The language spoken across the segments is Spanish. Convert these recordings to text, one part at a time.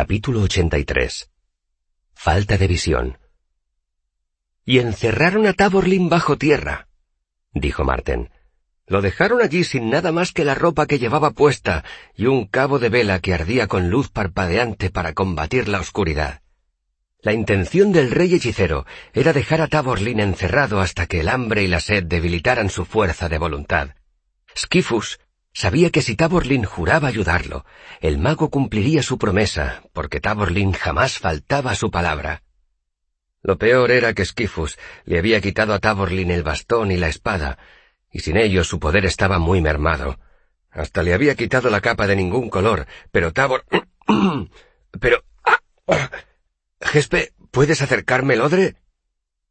Capítulo 83. Falta de visión. Y encerraron a Taborlin bajo tierra, dijo Marten. Lo dejaron allí sin nada más que la ropa que llevaba puesta y un cabo de vela que ardía con luz parpadeante para combatir la oscuridad. La intención del rey hechicero era dejar a Taborlin encerrado hasta que el hambre y la sed debilitaran su fuerza de voluntad. Skifus, Sabía que si Taborlin juraba ayudarlo, el mago cumpliría su promesa, porque Taborlin jamás faltaba a su palabra. Lo peor era que Skifus le había quitado a Taborlin el bastón y la espada, y sin ellos su poder estaba muy mermado. Hasta le había quitado la capa de ningún color, pero Tabor... pero... Gespe, ¿puedes acercarme el odre?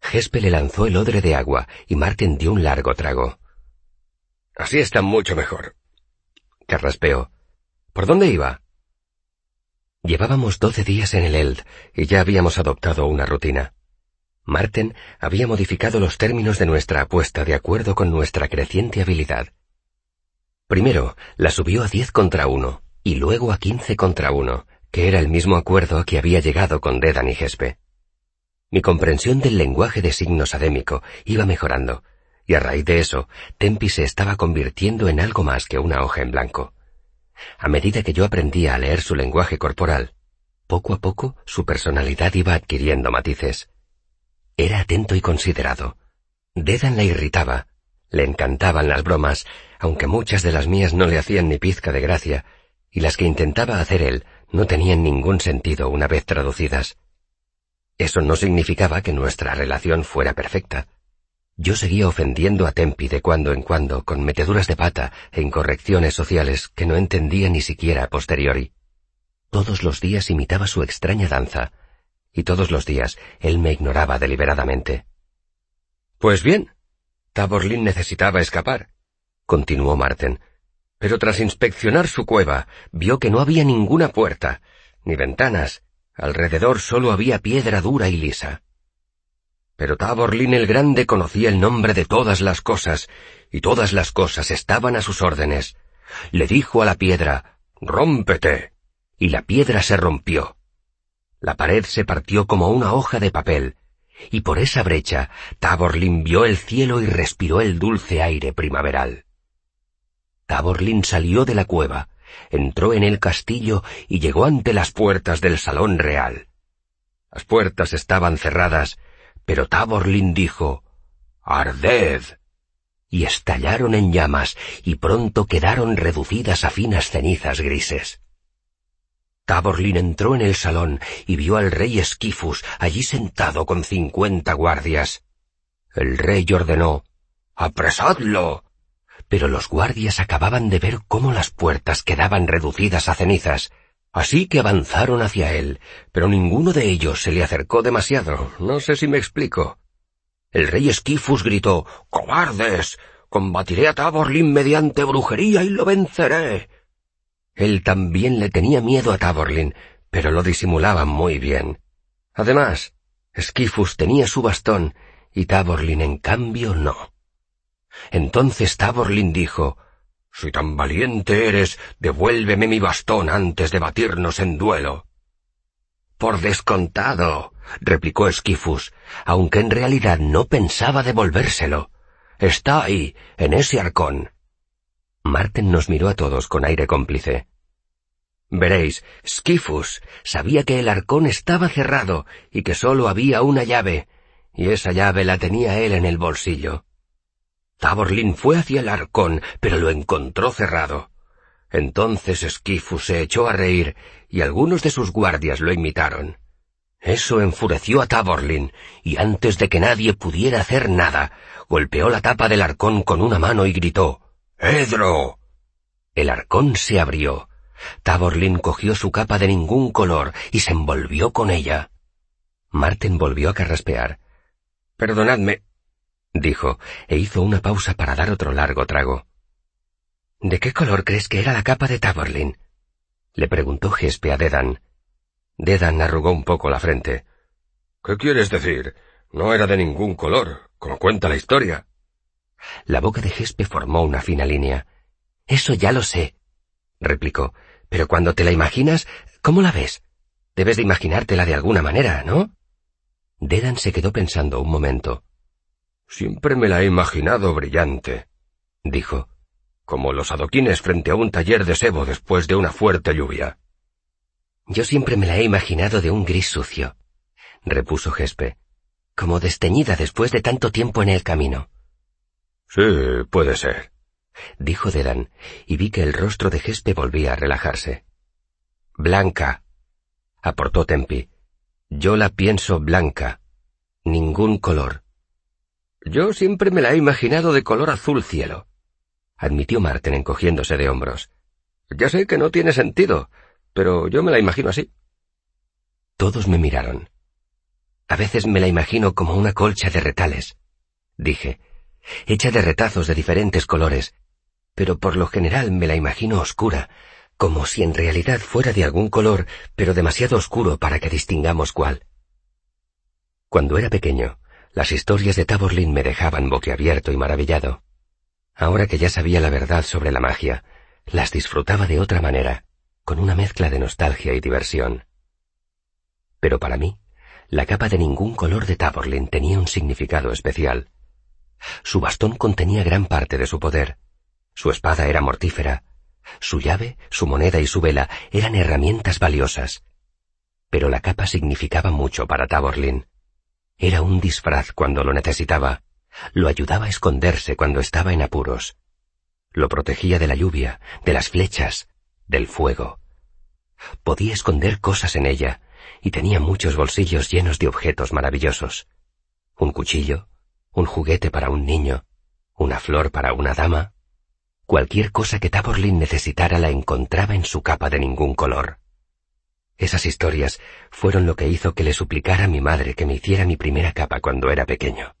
Gespe le lanzó el odre de agua, y Martin dio un largo trago. Así está mucho mejor carraspeó. ¿Por dónde iba? Llevábamos doce días en el Eld y ya habíamos adoptado una rutina. Marten había modificado los términos de nuestra apuesta de acuerdo con nuestra creciente habilidad. Primero la subió a diez contra uno y luego a quince contra uno, que era el mismo acuerdo a que había llegado con Dedan y Gespe. Mi comprensión del lenguaje de signos adémico iba mejorando, y a raíz de eso, Tempi se estaba convirtiendo en algo más que una hoja en blanco. A medida que yo aprendía a leer su lenguaje corporal, poco a poco su personalidad iba adquiriendo matices. Era atento y considerado. Dedan la irritaba, le encantaban las bromas, aunque muchas de las mías no le hacían ni pizca de gracia, y las que intentaba hacer él no tenían ningún sentido una vez traducidas. Eso no significaba que nuestra relación fuera perfecta. Yo seguía ofendiendo a Tempi de cuando en cuando con meteduras de pata e incorrecciones sociales que no entendía ni siquiera a posteriori. Todos los días imitaba su extraña danza, y todos los días él me ignoraba deliberadamente. Pues bien, Taborlin necesitaba escapar, continuó Marten, pero tras inspeccionar su cueva vio que no había ninguna puerta, ni ventanas, alrededor solo había piedra dura y lisa. Pero Taborlin el Grande conocía el nombre de todas las cosas, y todas las cosas estaban a sus órdenes. Le dijo a la piedra, Rómpete. Y la piedra se rompió. La pared se partió como una hoja de papel, y por esa brecha Taborlin vio el cielo y respiró el dulce aire primaveral. Taborlin salió de la cueva, entró en el castillo y llegó ante las puertas del salón real. Las puertas estaban cerradas pero Taborlin dijo, Arded. Y estallaron en llamas y pronto quedaron reducidas a finas cenizas grises. Taborlin entró en el salón y vio al rey Esquifus allí sentado con cincuenta guardias. El rey ordenó, ¡Apresadlo! Pero los guardias acababan de ver cómo las puertas quedaban reducidas a cenizas, Así que avanzaron hacia él, pero ninguno de ellos se le acercó demasiado. No sé si me explico. El rey Esquifus gritó ¡Cobardes! Combatiré a Taborlin mediante brujería y lo venceré. Él también le tenía miedo a Taborlin, pero lo disimulaba muy bien. Además, Esquifus tenía su bastón y Taborlin en cambio no. Entonces Taborlin dijo si tan valiente eres, devuélveme mi bastón antes de batirnos en duelo. Por descontado, replicó Esquifus, aunque en realidad no pensaba devolvérselo. Está ahí, en ese arcón. Marten nos miró a todos con aire cómplice. Veréis, Skifus sabía que el arcón estaba cerrado y que sólo había una llave, y esa llave la tenía él en el bolsillo. Taborlin fue hacia el arcón, pero lo encontró cerrado. Entonces Esquifu se echó a reír, y algunos de sus guardias lo imitaron. Eso enfureció a Taborlin, y antes de que nadie pudiera hacer nada, golpeó la tapa del arcón con una mano y gritó ¡Edro! El arcón se abrió. Taborlin cogió su capa de ningún color y se envolvió con ella. Marten volvió a carraspear. Perdonadme, dijo, e hizo una pausa para dar otro largo trago. ¿De qué color crees que era la capa de Taborlin? le preguntó Gespe a Dedan. Dedan arrugó un poco la frente. ¿Qué quieres decir? No era de ningún color, como cuenta la historia. La boca de Gespe formó una fina línea. Eso ya lo sé, replicó, pero cuando te la imaginas, ¿cómo la ves? Debes de imaginártela de alguna manera, ¿no? Dedan se quedó pensando un momento. Siempre me la he imaginado brillante, dijo, como los adoquines frente a un taller de sebo después de una fuerte lluvia. Yo siempre me la he imaginado de un gris sucio, repuso Gespe, como desteñida después de tanto tiempo en el camino. Sí, puede ser, dijo Dedan, y vi que el rostro de Gespe volvía a relajarse. Blanca, aportó Tempi. Yo la pienso blanca. Ningún color. Yo siempre me la he imaginado de color azul cielo, admitió Marten encogiéndose de hombros. Ya sé que no tiene sentido, pero yo me la imagino así. Todos me miraron. A veces me la imagino como una colcha de retales, dije, hecha de retazos de diferentes colores, pero por lo general me la imagino oscura, como si en realidad fuera de algún color, pero demasiado oscuro para que distingamos cuál. Cuando era pequeño, las historias de Taborlin me dejaban boquiabierto y maravillado. Ahora que ya sabía la verdad sobre la magia, las disfrutaba de otra manera, con una mezcla de nostalgia y diversión. Pero para mí, la capa de ningún color de Taborlin tenía un significado especial. Su bastón contenía gran parte de su poder. Su espada era mortífera. Su llave, su moneda y su vela eran herramientas valiosas. Pero la capa significaba mucho para Taborlin. Era un disfraz cuando lo necesitaba. Lo ayudaba a esconderse cuando estaba en apuros. Lo protegía de la lluvia, de las flechas, del fuego. Podía esconder cosas en ella, y tenía muchos bolsillos llenos de objetos maravillosos. Un cuchillo, un juguete para un niño, una flor para una dama. Cualquier cosa que Taborlin necesitara la encontraba en su capa de ningún color. Esas historias fueron lo que hizo que le suplicara a mi madre que me hiciera mi primera capa cuando era pequeño.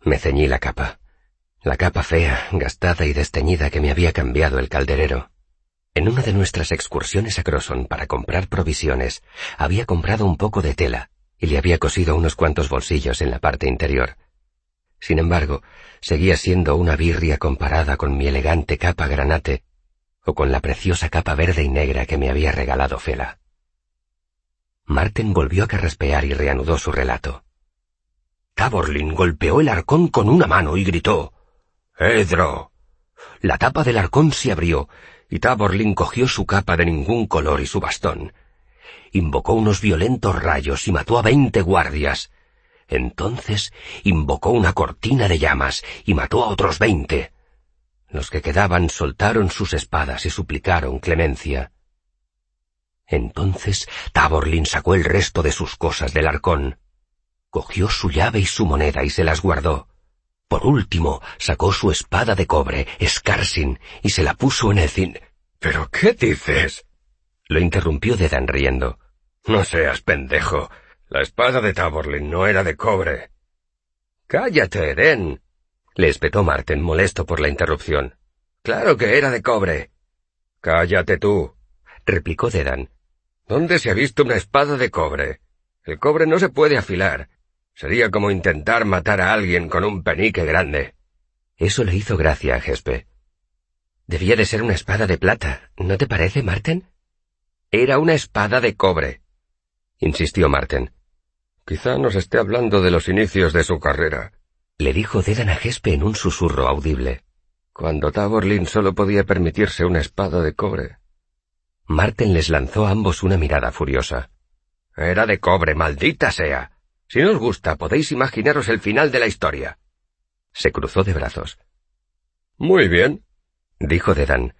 Me ceñí la capa, la capa fea, gastada y desteñida que me había cambiado el calderero. En una de nuestras excursiones a Crosson para comprar provisiones, había comprado un poco de tela y le había cosido unos cuantos bolsillos en la parte interior. Sin embargo, seguía siendo una birria comparada con mi elegante capa granate o con la preciosa capa verde y negra que me había regalado Fela. Marten volvió a carraspear y reanudó su relato. Taborlin golpeó el arcón con una mano y gritó Edro. La tapa del arcón se abrió y Taborlin cogió su capa de ningún color y su bastón. Invocó unos violentos rayos y mató a veinte guardias. Entonces invocó una cortina de llamas y mató a otros veinte. Los que quedaban soltaron sus espadas y suplicaron clemencia. Entonces Taborlin sacó el resto de sus cosas del arcón. Cogió su llave y su moneda y se las guardó. Por último, sacó su espada de cobre, Scarsin, y se la puso en el cin... ¿Pero qué dices? Lo interrumpió Dedan riendo. No seas pendejo. La espada de Taborlin no era de cobre. Cállate, Eden. le espetó Marten, molesto por la interrupción. Claro que era de cobre. Cállate tú, replicó Dedan. ¿Dónde se ha visto una espada de cobre? El cobre no se puede afilar. Sería como intentar matar a alguien con un penique grande. Eso le hizo gracia a Gespe. Debía de ser una espada de plata, ¿no te parece, Marten? Era una espada de cobre, insistió Marten. Quizá nos esté hablando de los inicios de su carrera, le dijo Dedan a Gespe en un susurro audible, cuando Taborlin solo podía permitirse una espada de cobre. Marten les lanzó a ambos una mirada furiosa. Era de cobre, maldita sea. Si no os gusta, podéis imaginaros el final de la historia. Se cruzó de brazos. Muy bien, dijo Dedan.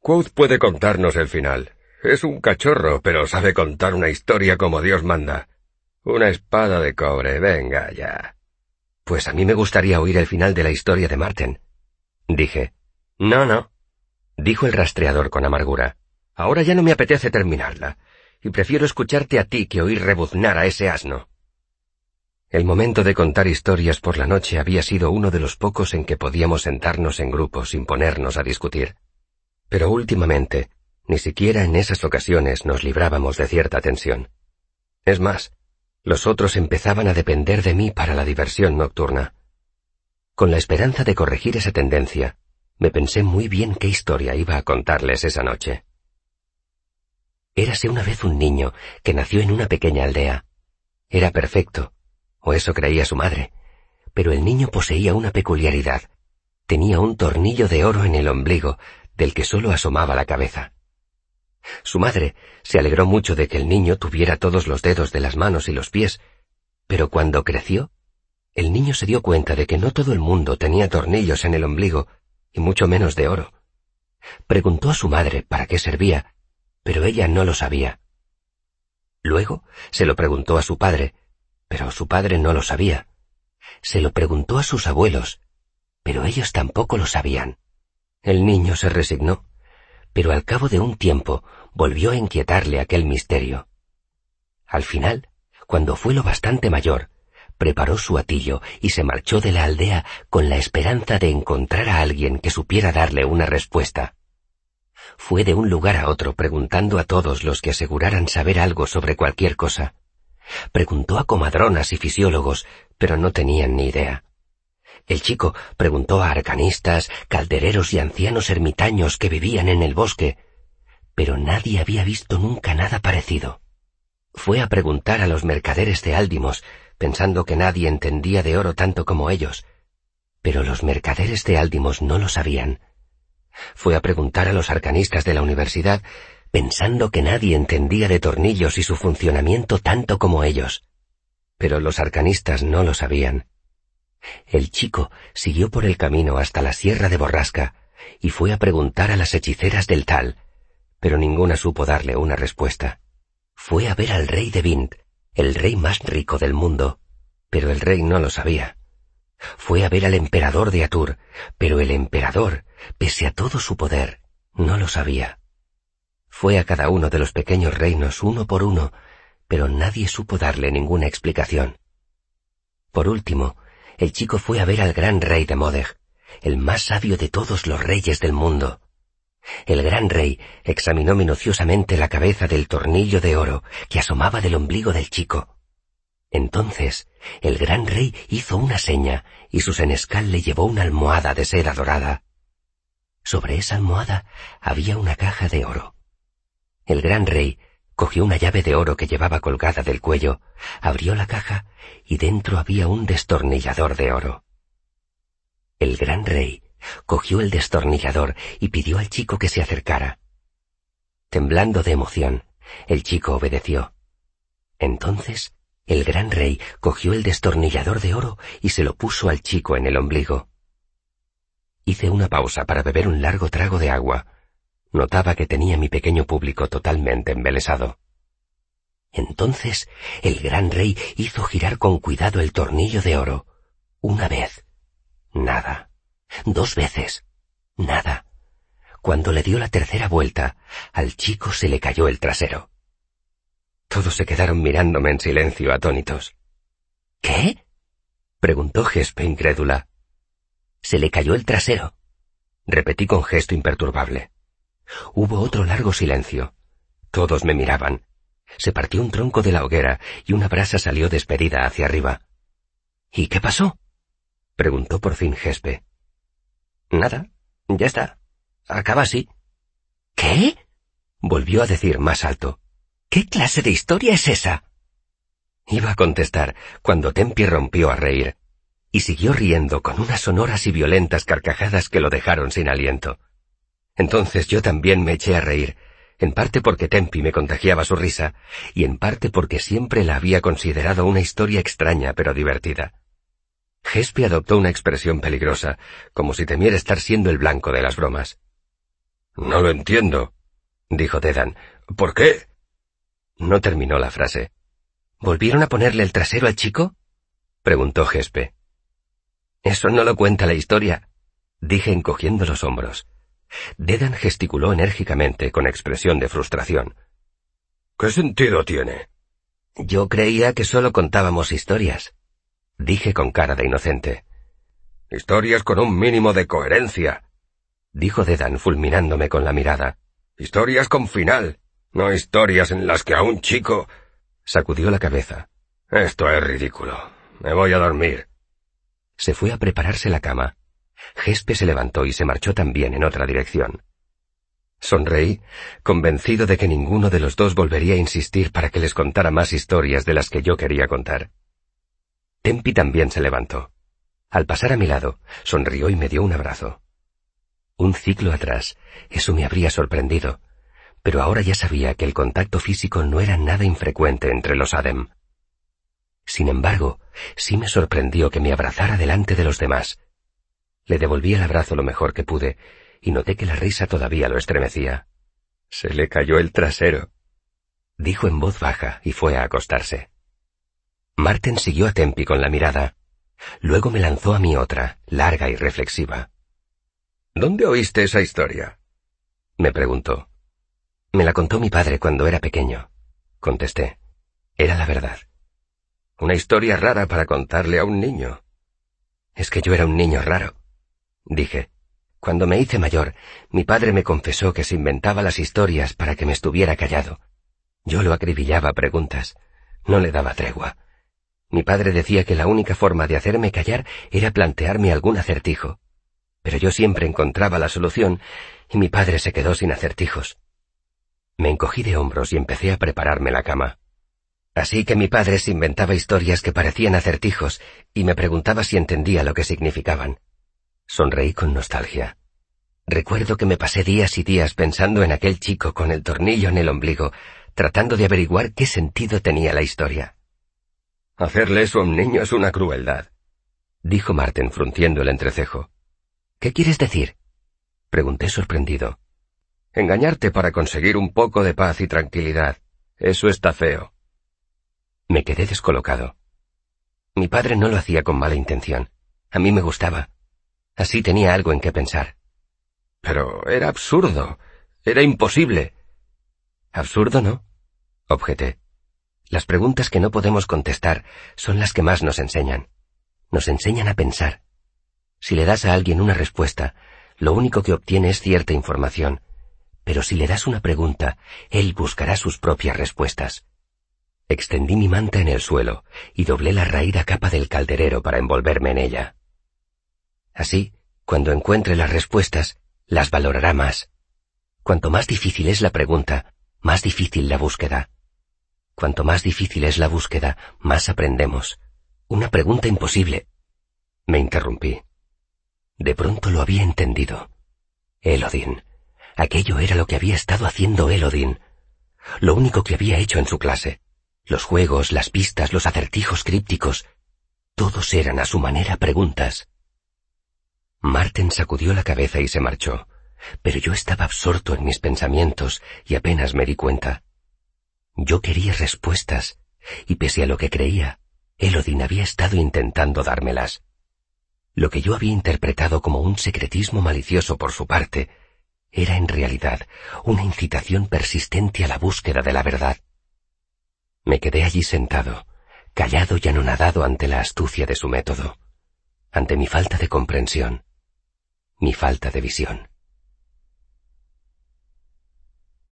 Quoth puede contarnos el final. Es un cachorro, pero sabe contar una historia como Dios manda. Una espada de cobre, venga ya. Pues a mí me gustaría oír el final de la historia de Marten. Dije. No, no, dijo el rastreador con amargura. Ahora ya no me apetece terminarla, y prefiero escucharte a ti que oír rebuznar a ese asno. El momento de contar historias por la noche había sido uno de los pocos en que podíamos sentarnos en grupo sin ponernos a discutir. Pero últimamente, ni siquiera en esas ocasiones nos librábamos de cierta tensión. Es más, los otros empezaban a depender de mí para la diversión nocturna. Con la esperanza de corregir esa tendencia, me pensé muy bien qué historia iba a contarles esa noche. Érase una vez un niño que nació en una pequeña aldea. Era perfecto, o eso creía su madre, pero el niño poseía una peculiaridad. Tenía un tornillo de oro en el ombligo, del que sólo asomaba la cabeza. Su madre se alegró mucho de que el niño tuviera todos los dedos de las manos y los pies, pero cuando creció, el niño se dio cuenta de que no todo el mundo tenía tornillos en el ombligo, y mucho menos de oro. Preguntó a su madre para qué servía, pero ella no lo sabía. Luego se lo preguntó a su padre, pero su padre no lo sabía. Se lo preguntó a sus abuelos, pero ellos tampoco lo sabían. El niño se resignó, pero al cabo de un tiempo volvió a inquietarle aquel misterio. Al final, cuando fue lo bastante mayor, preparó su atillo y se marchó de la aldea con la esperanza de encontrar a alguien que supiera darle una respuesta fue de un lugar a otro preguntando a todos los que aseguraran saber algo sobre cualquier cosa. Preguntó a comadronas y fisiólogos, pero no tenían ni idea. El chico preguntó a arcanistas, caldereros y ancianos ermitaños que vivían en el bosque, pero nadie había visto nunca nada parecido. Fue a preguntar a los mercaderes de Áldimos, pensando que nadie entendía de oro tanto como ellos, pero los mercaderes de Áldimos no lo sabían. Fue a preguntar a los arcanistas de la universidad, pensando que nadie entendía de tornillos y su funcionamiento tanto como ellos. Pero los arcanistas no lo sabían. El chico siguió por el camino hasta la sierra de Borrasca y fue a preguntar a las hechiceras del tal, pero ninguna supo darle una respuesta. Fue a ver al rey de Vint, el rey más rico del mundo, pero el rey no lo sabía. Fue a ver al emperador de Atur, pero el emperador, pese a todo su poder, no lo sabía. Fue a cada uno de los pequeños reinos uno por uno, pero nadie supo darle ninguna explicación. Por último, el chico fue a ver al gran rey de Modeg, el más sabio de todos los reyes del mundo. El gran rey examinó minuciosamente la cabeza del tornillo de oro que asomaba del ombligo del chico. Entonces el gran rey hizo una seña y su senescal le llevó una almohada de seda dorada. Sobre esa almohada había una caja de oro. El gran rey cogió una llave de oro que llevaba colgada del cuello, abrió la caja y dentro había un destornillador de oro. El gran rey cogió el destornillador y pidió al chico que se acercara. Temblando de emoción, el chico obedeció. Entonces el gran rey cogió el destornillador de oro y se lo puso al chico en el ombligo. Hice una pausa para beber un largo trago de agua. Notaba que tenía mi pequeño público totalmente embelesado. Entonces el gran rey hizo girar con cuidado el tornillo de oro. Una vez. Nada. Dos veces. Nada. Cuando le dio la tercera vuelta, al chico se le cayó el trasero. Todos se quedaron mirándome en silencio, atónitos. ¿Qué? preguntó Gespe incrédula. Se le cayó el trasero. Repetí con gesto imperturbable. Hubo otro largo silencio. Todos me miraban. Se partió un tronco de la hoguera y una brasa salió despedida hacia arriba. ¿Y qué pasó? preguntó por fin Gespe. Nada, ya está. Acaba así. ¿Qué? volvió a decir más alto. ¿Qué clase de historia es esa? Iba a contestar cuando Tempi rompió a reír, y siguió riendo con unas sonoras y violentas carcajadas que lo dejaron sin aliento. Entonces yo también me eché a reír, en parte porque Tempi me contagiaba su risa, y en parte porque siempre la había considerado una historia extraña pero divertida. Gespi adoptó una expresión peligrosa, como si temiera estar siendo el blanco de las bromas. No lo entiendo, dijo Dedan. ¿Por qué? No terminó la frase. ¿Volvieron a ponerle el trasero al chico? preguntó Gespe. Eso no lo cuenta la historia, dije encogiendo los hombros. Dedan gesticuló enérgicamente con expresión de frustración. ¿Qué sentido tiene? Yo creía que solo contábamos historias, dije con cara de inocente. Historias con un mínimo de coherencia, dijo Dedan fulminándome con la mirada. Historias con final, no historias en las que a un chico... sacudió la cabeza. Esto es ridículo. Me voy a dormir. Se fue a prepararse la cama. Gespe se levantó y se marchó también en otra dirección. Sonreí, convencido de que ninguno de los dos volvería a insistir para que les contara más historias de las que yo quería contar. Tempi también se levantó. Al pasar a mi lado, sonrió y me dio un abrazo. Un ciclo atrás, eso me habría sorprendido, pero ahora ya sabía que el contacto físico no era nada infrecuente entre los Adem. Sin embargo, sí me sorprendió que me abrazara delante de los demás. Le devolví el abrazo lo mejor que pude, y noté que la risa todavía lo estremecía. Se le cayó el trasero, dijo en voz baja y fue a acostarse. Marten siguió a Tempi con la mirada. Luego me lanzó a mí otra, larga y reflexiva. ¿Dónde oíste esa historia? me preguntó. Me la contó mi padre cuando era pequeño, contesté. Era la verdad. Una historia rara para contarle a un niño. Es que yo era un niño raro, dije. Cuando me hice mayor, mi padre me confesó que se inventaba las historias para que me estuviera callado. Yo lo acribillaba a preguntas. No le daba tregua. Mi padre decía que la única forma de hacerme callar era plantearme algún acertijo. Pero yo siempre encontraba la solución y mi padre se quedó sin acertijos. Me encogí de hombros y empecé a prepararme la cama. Así que mi padre se inventaba historias que parecían acertijos y me preguntaba si entendía lo que significaban. Sonreí con nostalgia. Recuerdo que me pasé días y días pensando en aquel chico con el tornillo en el ombligo, tratando de averiguar qué sentido tenía la historia. Hacerle eso a un niño es una crueldad, dijo Marten frunciendo el entrecejo. ¿Qué quieres decir? pregunté sorprendido. Engañarte para conseguir un poco de paz y tranquilidad. Eso está feo. Me quedé descolocado. Mi padre no lo hacía con mala intención. A mí me gustaba. Así tenía algo en qué pensar. Pero era absurdo. Era imposible. Absurdo, ¿no? Objeté. Las preguntas que no podemos contestar son las que más nos enseñan. Nos enseñan a pensar. Si le das a alguien una respuesta, lo único que obtiene es cierta información. Pero si le das una pregunta, él buscará sus propias respuestas. Extendí mi manta en el suelo y doblé la raída capa del calderero para envolverme en ella. Así, cuando encuentre las respuestas, las valorará más. Cuanto más difícil es la pregunta, más difícil la búsqueda. Cuanto más difícil es la búsqueda, más aprendemos. Una pregunta imposible. Me interrumpí. De pronto lo había entendido. Elodin. Aquello era lo que había estado haciendo Elodin. Lo único que había hecho en su clase. Los juegos, las pistas, los acertijos crípticos. Todos eran a su manera preguntas. Marten sacudió la cabeza y se marchó, pero yo estaba absorto en mis pensamientos y apenas me di cuenta. Yo quería respuestas, y pese a lo que creía, Elodin había estado intentando dármelas. Lo que yo había interpretado como un secretismo malicioso por su parte, era en realidad una incitación persistente a la búsqueda de la verdad. Me quedé allí sentado, callado y anonadado ante la astucia de su método, ante mi falta de comprensión, mi falta de visión.